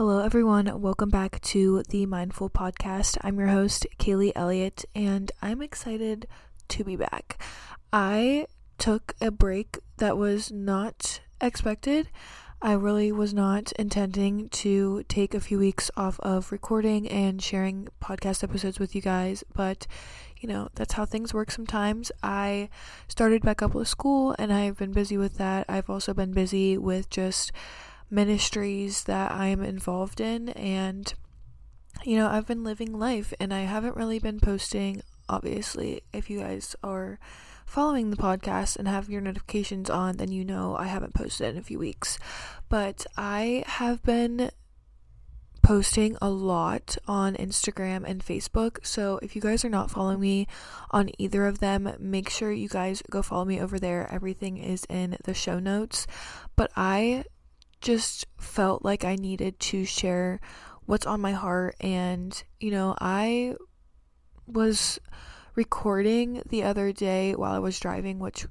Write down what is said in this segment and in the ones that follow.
Hello, everyone. Welcome back to the Mindful Podcast. I'm your host, Kaylee Elliott, and I'm excited to be back. I took a break that was not expected. I really was not intending to take a few weeks off of recording and sharing podcast episodes with you guys, but you know, that's how things work sometimes. I started back up with school and I've been busy with that. I've also been busy with just ministries that I'm involved in and you know, I've been living life and I haven't really been posting obviously if you guys are following the podcast and have your notifications on, then you know I haven't posted in a few weeks. But I have been posting a lot on Instagram and Facebook. So if you guys are not following me on either of them, make sure you guys go follow me over there. Everything is in the show notes. But I just felt like I needed to share what's on my heart. And, you know, I was recording the other day while I was driving, which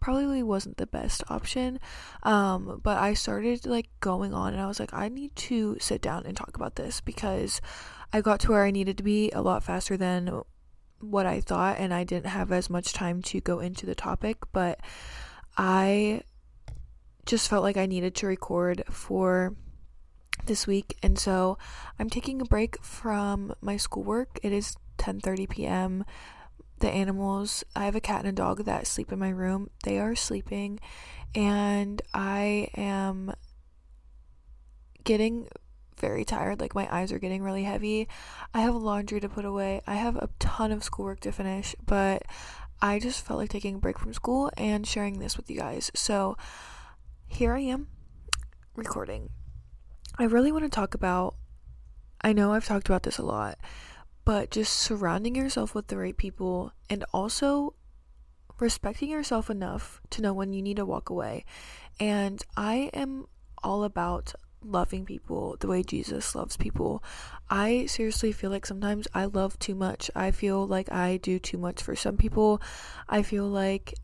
probably wasn't the best option. Um, but I started like going on and I was like, I need to sit down and talk about this because I got to where I needed to be a lot faster than what I thought, and I didn't have as much time to go into the topic. But I just felt like I needed to record for this week and so I'm taking a break from my schoolwork. It is 10:30 p.m. The animals, I have a cat and a dog that sleep in my room. They are sleeping and I am getting very tired. Like my eyes are getting really heavy. I have laundry to put away. I have a ton of schoolwork to finish, but I just felt like taking a break from school and sharing this with you guys. So here I am recording. I really want to talk about, I know I've talked about this a lot, but just surrounding yourself with the right people and also respecting yourself enough to know when you need to walk away. And I am all about loving people the way Jesus loves people. I seriously feel like sometimes I love too much. I feel like I do too much for some people. I feel like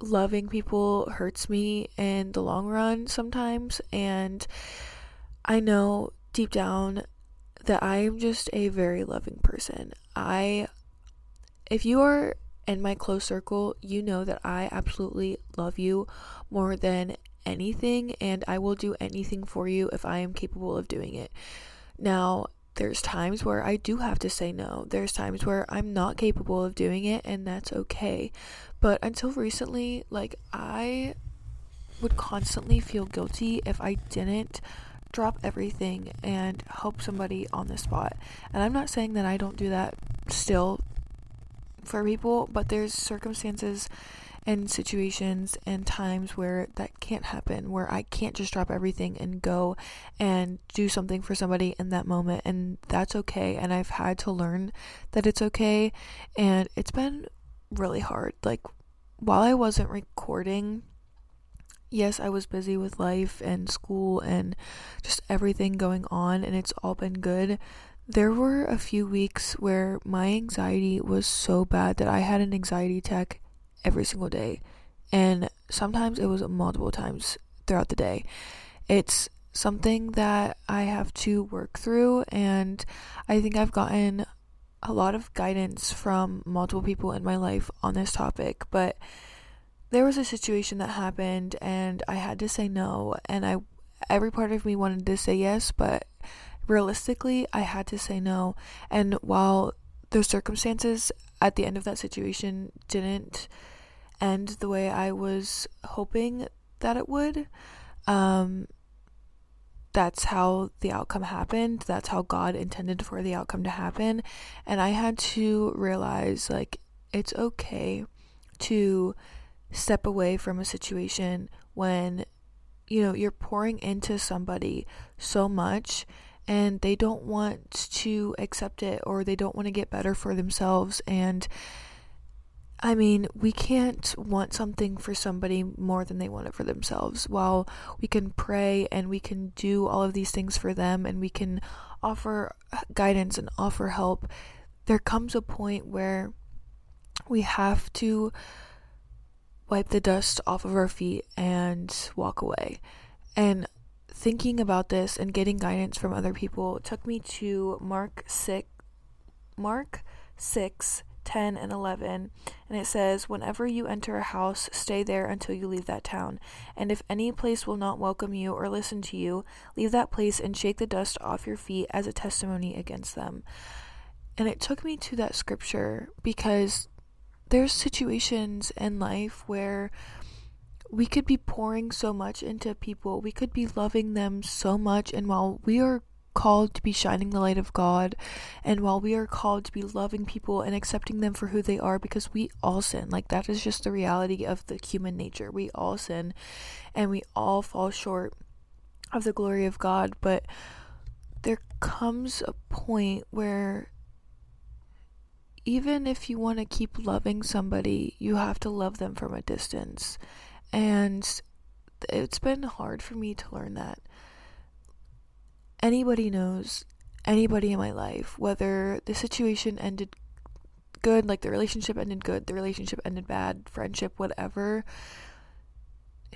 loving people hurts me in the long run sometimes and I know deep down that I am just a very loving person. I if you are in my close circle, you know that I absolutely love you more than anything and I will do anything for you if I am capable of doing it. Now, there's times where I do have to say no. There's times where I'm not capable of doing it, and that's okay. But until recently, like, I would constantly feel guilty if I didn't drop everything and help somebody on the spot. And I'm not saying that I don't do that still for people, but there's circumstances and situations and times where that can't happen, where I can't just drop everything and go and do something for somebody in that moment, and that's okay. And I've had to learn that it's okay, and it's been really hard. Like, while I wasn't recording, yes, I was busy with life and school and just everything going on, and it's all been good. There were a few weeks where my anxiety was so bad that I had an anxiety attack every single day. And sometimes it was multiple times throughout the day. It's something that I have to work through, and I think I've gotten a lot of guidance from multiple people in my life on this topic. But there was a situation that happened, and I had to say no, and I every part of me wanted to say yes, but realistically, I had to say no. And while the circumstances at the end of that situation didn't end the way I was hoping that it would. Um, that's how the outcome happened. That's how God intended for the outcome to happen. And I had to realize like it's okay to step away from a situation when you know you're pouring into somebody so much and they don't want to accept it or they don't want to get better for themselves and I mean, we can't want something for somebody more than they want it for themselves. While we can pray and we can do all of these things for them and we can offer guidance and offer help, there comes a point where we have to wipe the dust off of our feet and walk away. And thinking about this and getting guidance from other people took me to Mark 6 Mark 6 10 and 11 and it says whenever you enter a house stay there until you leave that town and if any place will not welcome you or listen to you leave that place and shake the dust off your feet as a testimony against them and it took me to that scripture because there's situations in life where we could be pouring so much into people. We could be loving them so much. And while we are called to be shining the light of God, and while we are called to be loving people and accepting them for who they are, because we all sin, like that is just the reality of the human nature. We all sin and we all fall short of the glory of God. But there comes a point where even if you want to keep loving somebody, you have to love them from a distance. And it's been hard for me to learn that. Anybody knows, anybody in my life, whether the situation ended good, like the relationship ended good, the relationship ended bad, friendship, whatever.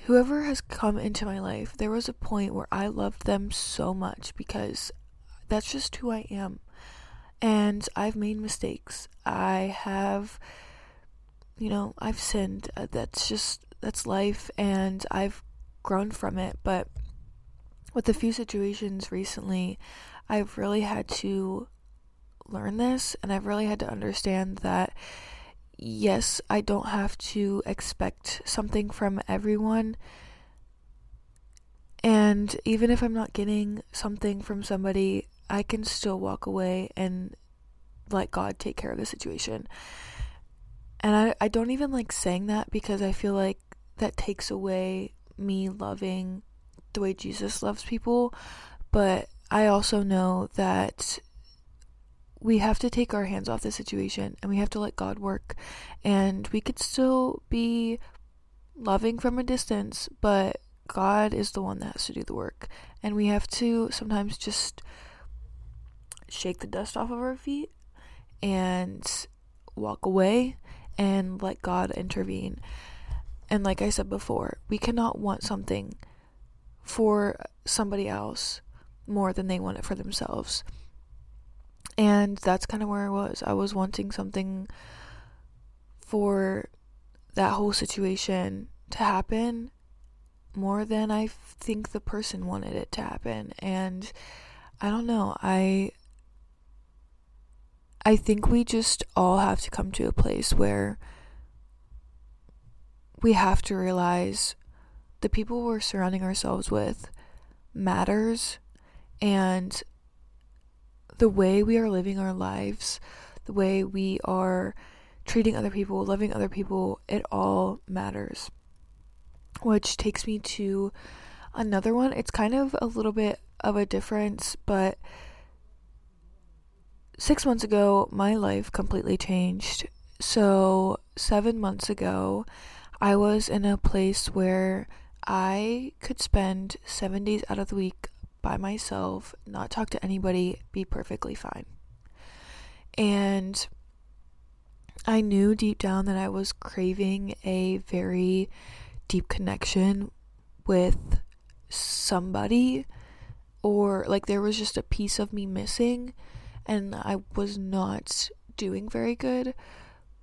Whoever has come into my life, there was a point where I loved them so much because that's just who I am and I've made mistakes. I have, you know, I've sinned. Uh, that's just, that's life, and I've grown from it. But with a few situations recently, I've really had to learn this, and I've really had to understand that yes, I don't have to expect something from everyone. And even if I'm not getting something from somebody, I can still walk away and let God take care of the situation. And I, I don't even like saying that because I feel like that takes away me loving the way Jesus loves people. But I also know that we have to take our hands off the situation and we have to let God work. And we could still be loving from a distance, but God is the one that has to do the work. And we have to sometimes just shake the dust off of our feet and walk away and let God intervene. And like I said before, we cannot want something for somebody else more than they want it for themselves. And that's kind of where I was. I was wanting something for that whole situation to happen more than I think the person wanted it to happen. And I don't know. I I think we just all have to come to a place where we have to realize the people we're surrounding ourselves with matters and the way we are living our lives, the way we are treating other people, loving other people, it all matters. Which takes me to another one. It's kind of a little bit of a difference, but six months ago, my life completely changed. So, seven months ago, I was in a place where I could spend seven days out of the week by myself, not talk to anybody, be perfectly fine. And I knew deep down that I was craving a very deep connection with somebody, or like there was just a piece of me missing and I was not doing very good.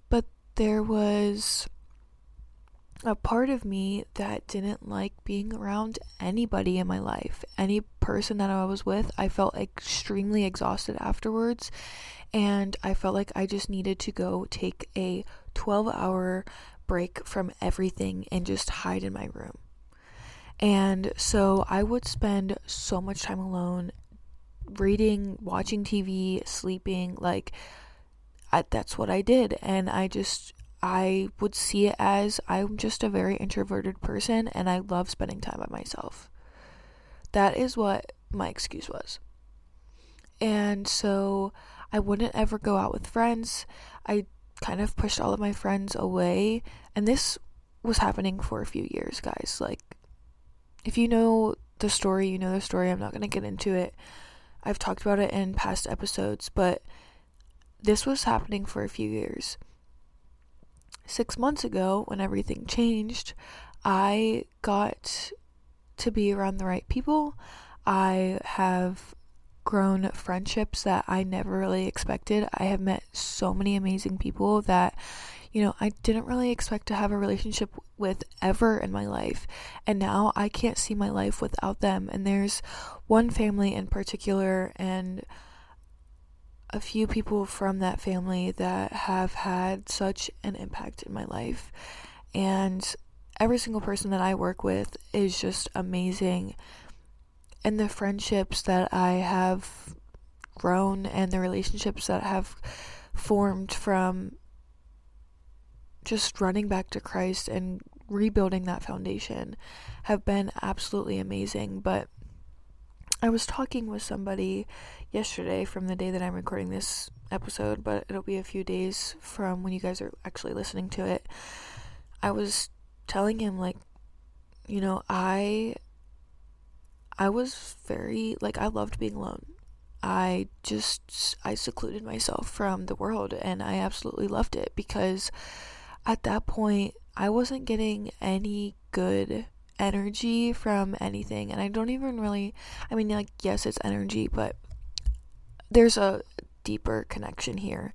But there was a part of me that didn't like being around anybody in my life. Any person that I was with, I felt extremely exhausted afterwards. And I felt like I just needed to go take a 12 hour break from everything and just hide in my room. And so I would spend so much time alone reading, watching TV, sleeping, like I, that's what I did and I just I would see it as I'm just a very introverted person and I love spending time by myself. That is what my excuse was. And so I wouldn't ever go out with friends. I kind of pushed all of my friends away and this was happening for a few years, guys. Like if you know the story, you know the story. I'm not going to get into it. I've talked about it in past episodes, but this was happening for a few years. Six months ago, when everything changed, I got to be around the right people. I have grown friendships that I never really expected. I have met so many amazing people that, you know, I didn't really expect to have a relationship with ever in my life. And now I can't see my life without them. And there's one family in particular and a few people from that family that have had such an impact in my life. And every single person that I work with is just amazing and the friendships that I have grown and the relationships that have formed from just running back to Christ and rebuilding that foundation have been absolutely amazing. But I was talking with somebody yesterday from the day that I'm recording this episode, but it'll be a few days from when you guys are actually listening to it. I was telling him, like, you know, I I was very like I loved being alone. I just I secluded myself from the world and I absolutely loved it because at that point I wasn't getting any good energy from anything and I don't even really I mean like yes it's energy but there's a deeper connection here.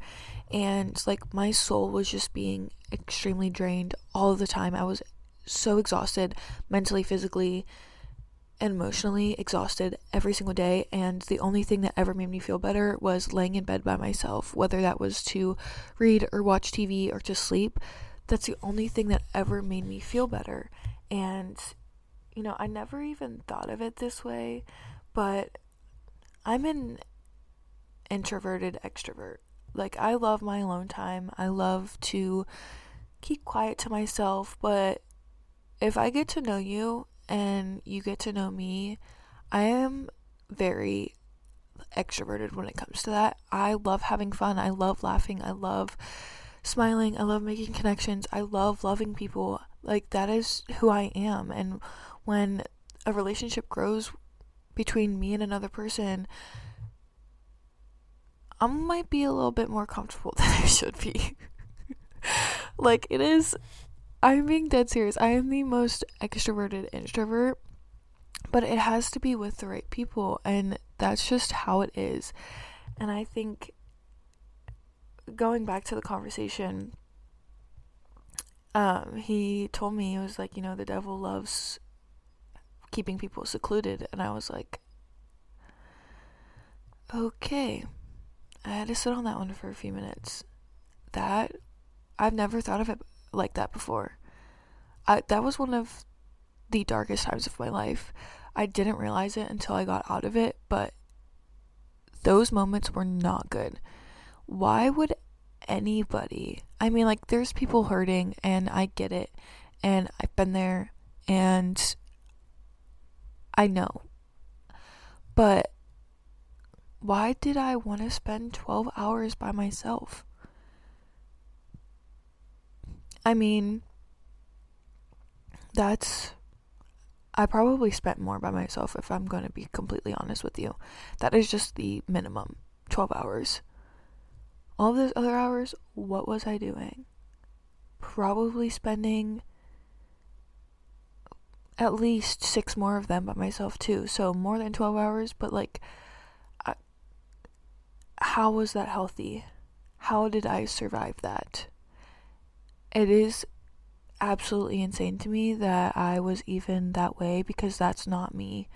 And like my soul was just being extremely drained all the time. I was so exhausted mentally, physically, and emotionally exhausted every single day. And the only thing that ever made me feel better was laying in bed by myself whether that was to read or watch TV or to sleep. That's the only thing that ever made me feel better. And you know I never even thought of it this way but I'm an introverted extrovert like I love my alone time I love to keep quiet to myself but if I get to know you and you get to know me, I am very extroverted when it comes to that. I love having fun. I love laughing. I love smiling. I love making connections. I love loving people. Like, that is who I am. And when a relationship grows between me and another person, I might be a little bit more comfortable than I should be. like, it is I'm being dead serious. I am the most extroverted introvert, but it has to be with the right people, and that's just how it is. And I think going back to the conversation, um, he told me, he was like, you know, the devil loves keeping people secluded. And I was like, okay. I had to sit on that one for a few minutes. That, I've never thought of it like that before. I, that was one of the darkest times of my life. I didn't realize it until I got out of it, but those moments were not good. Why would anybody? I mean, like, there's people hurting, and I get it, and I've been there, and I know. But why did I want to spend 12 hours by myself? I mean, that's. I probably spent more by myself if I'm going to be completely honest with you. That is just the minimum 12 hours. All those other hours, what was I doing? Probably spending at least six more of them by myself, too. So more than 12 hours, but like, how was that healthy? How did I survive that? it is absolutely insane to me that I was even that way because that's not me.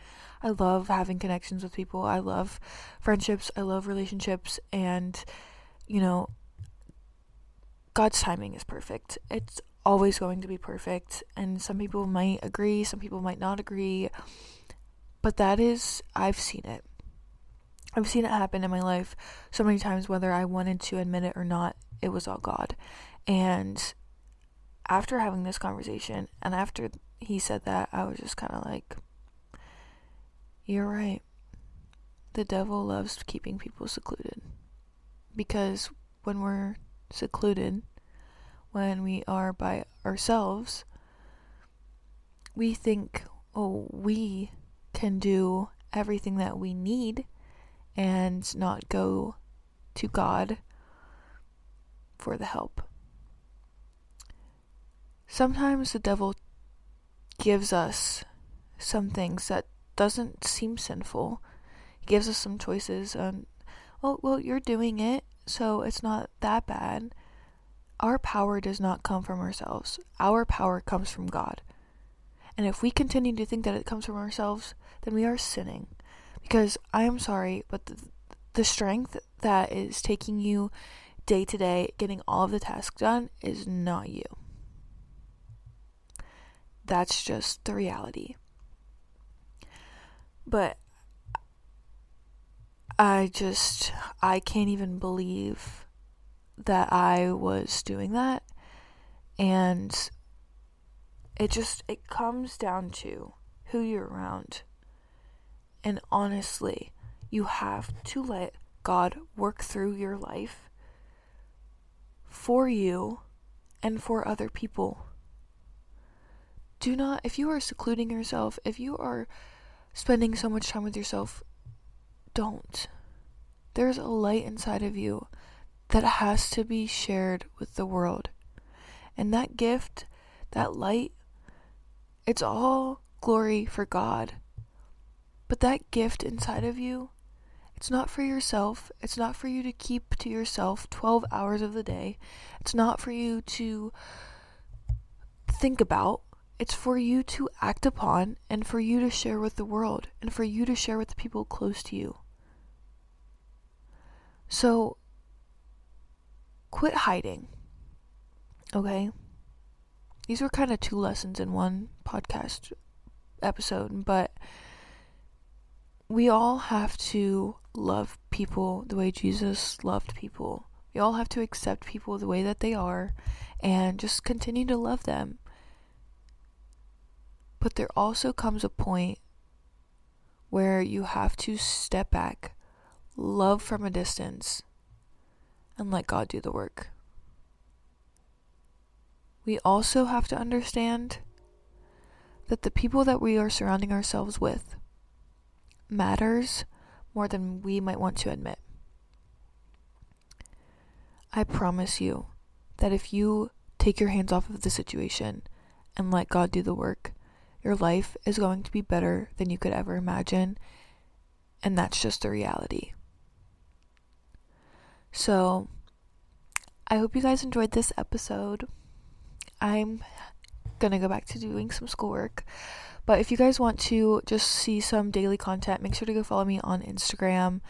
I love having connections with people. I love friendships. I love relationships. And, you know, God's timing is perfect. It's always going to be perfect. And some people might agree, some people might not agree. But that is, I've seen it. I've seen it happen in my life so many times, whether I wanted to admit it or not, it was all God. And after having this conversation and after he said that, I was just kind of like, you're right. The devil loves keeping people secluded. Because when we're secluded, when we are by ourselves, we think, oh, we can do everything that we need and not go to God for the help. Sometimes the devil gives us some things that doesn't seem sinful. He gives us some choices on, well, well, you're doing it, so it's not that bad. Our power does not come from ourselves. Our power comes from God. And if we continue to think that it comes from ourselves, then we are sinning. Because I am sorry, but the, the strength that is taking you day to day, getting all of the tasks done, is not you. That's just the reality. But I just, I can't even believe that I was doing that. And it just, it comes down to who you're around. And honestly, you have to let God work through your life for you and for other people. Do not, if you are secluding yourself, if you are spending so much time with yourself, don't. There's a light inside of you that has to be shared with the world. And that gift, that light, it's all glory for God. But that gift inside of you, it's not for yourself. It's not for you to keep to yourself 12 hours of the day. It's not for you to think about. It's for you to act upon and for you to share with the world and for you to share with the people close to you. So, quit hiding. Okay? These were kind of two lessons in one podcast episode, but we all have to love people the way Jesus loved people. We all have to accept people the way that they are and just continue to love them. But there also comes a point where you have to step back, love from a distance, and let God do the work. We also have to understand that the people that we are surrounding ourselves with matters more than we might want to admit. I promise you that if you take your hands off of the situation and let God do the work, your life is going to be better than you could ever imagine. And that's just the reality. So, I hope you guys enjoyed this episode. I'm gonna go back to doing some schoolwork. But if you guys want to just see some daily content, make sure to go follow me on Instagram.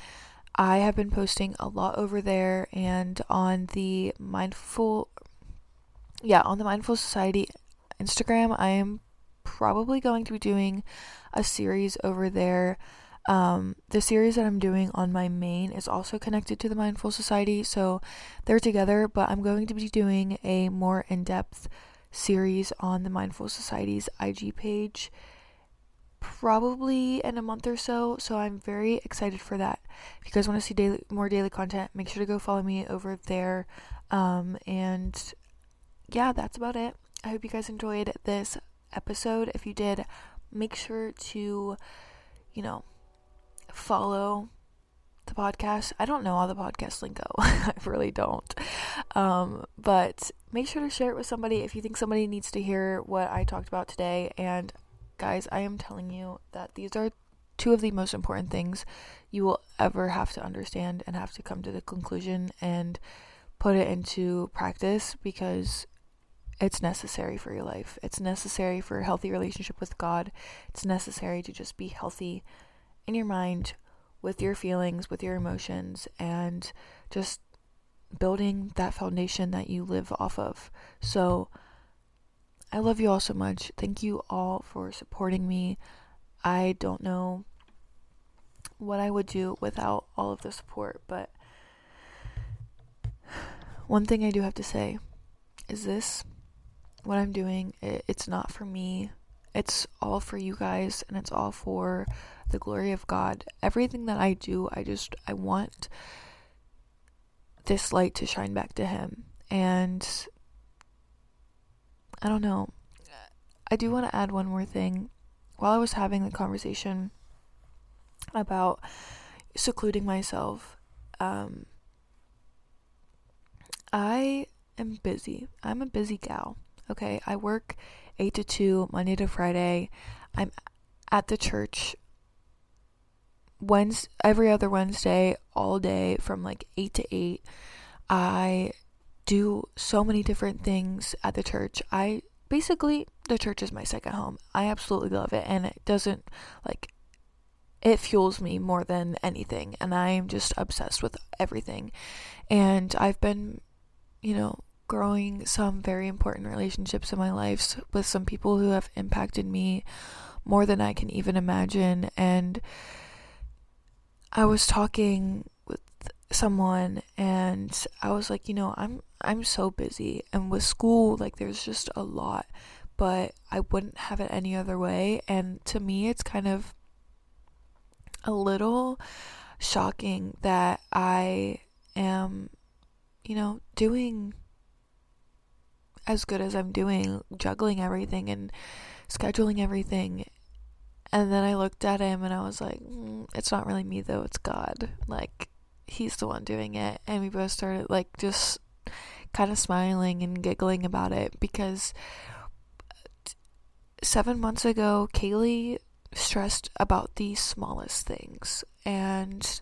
I have been posting a lot over there and on the Mindful, yeah, on the Mindful Society Instagram, I am probably going to be doing a series over there. Um, the series that I'm doing on my main is also connected to the Mindful Society, so they're together, but I'm going to be doing a more in depth series on the Mindful Society's IG page probably in a month or so so i'm very excited for that. If you guys want to see daily more daily content make sure to go follow me over there. Um, and yeah that's about it. I hope you guys enjoyed this episode. If you did, make sure to, you know, follow the podcast. I don't know all the podcast lingo. I really don't. Um, but make sure to share it with somebody if you think somebody needs to hear what I talked about today. And guys, I am telling you that these are two of the most important things you will ever have to understand and have to come to the conclusion and put it into practice because it's necessary for your life. It's necessary for a healthy relationship with God. It's necessary to just be healthy in your mind, with your feelings, with your emotions, and just building that foundation that you live off of. So, I love you all so much. Thank you all for supporting me. I don't know what I would do without all of the support, but one thing I do have to say is this what I'm doing, it, it's not for me. It's all for you guys and it's all for the glory of God. Everything that I do, I just I want this light to shine back to him. And I don't know. I do want to add one more thing. While I was having the conversation about secluding myself, um, I am busy. I'm a busy gal. Okay, I work 8 to 2 Monday to Friday. I'm at the church Wednesday, every other Wednesday, all day from like 8 to 8. I do so many different things at the church. I basically, the church is my second home. I absolutely love it, and it doesn't like it fuels me more than anything, and I'm just obsessed with everything. And I've been, you know, growing some very important relationships in my life with some people who have impacted me more than I can even imagine. And I was talking with someone and I was like, you know, I'm I'm so busy and with school like there's just a lot, but I wouldn't have it any other way and to me it's kind of a little shocking that I am you know, doing as good as I'm doing, juggling everything and scheduling everything. And then I looked at him and I was like, mm, it's not really me though, it's God. Like, he's the one doing it. And we both started, like, just kind of smiling and giggling about it because seven months ago, Kaylee stressed about the smallest things and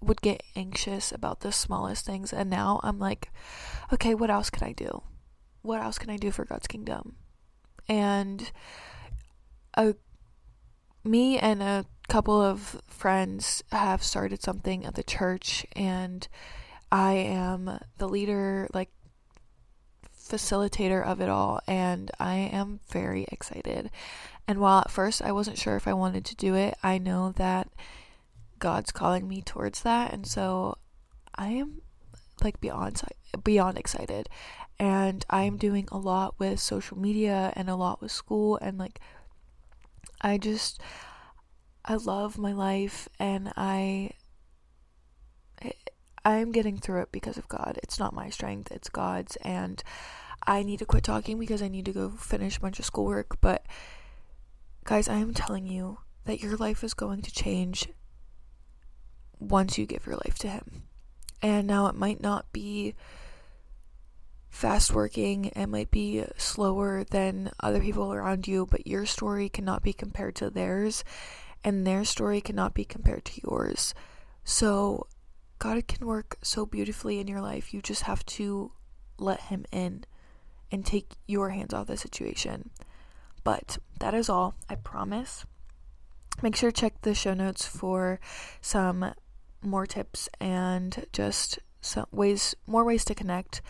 would get anxious about the smallest things. And now I'm like, okay, what else can I do? what else can I do for God's kingdom? And a me and a couple of friends have started something at the church and I am the leader like facilitator of it all and I am very excited. And while at first I wasn't sure if I wanted to do it, I know that God's calling me towards that and so I am like beyond beyond excited and I'm doing a lot with social media and a lot with school and like I just I love my life and I I'm getting through it because of God. It's not my strength, it's God's and I need to quit talking because I need to go finish a bunch of schoolwork, but guys, I am telling you that your life is going to change once you give your life to him. And now it might not be fast working and might be slower than other people around you, but your story cannot be compared to theirs, and their story cannot be compared to yours. So, God can work so beautifully in your life. You just have to let Him in and take your hands off the situation. But that is all, I promise. Make sure to check the show notes for some more tips and just some ways more ways to connect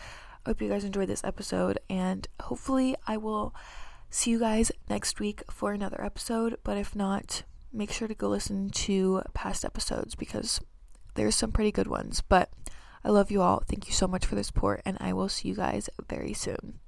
hope you guys enjoyed this episode, and hopefully, I will see you guys next week for another episode. But if not, make sure to go listen to past episodes because there's some pretty good ones. But I love you all. Thank you so much for the support, and I will see you guys very soon.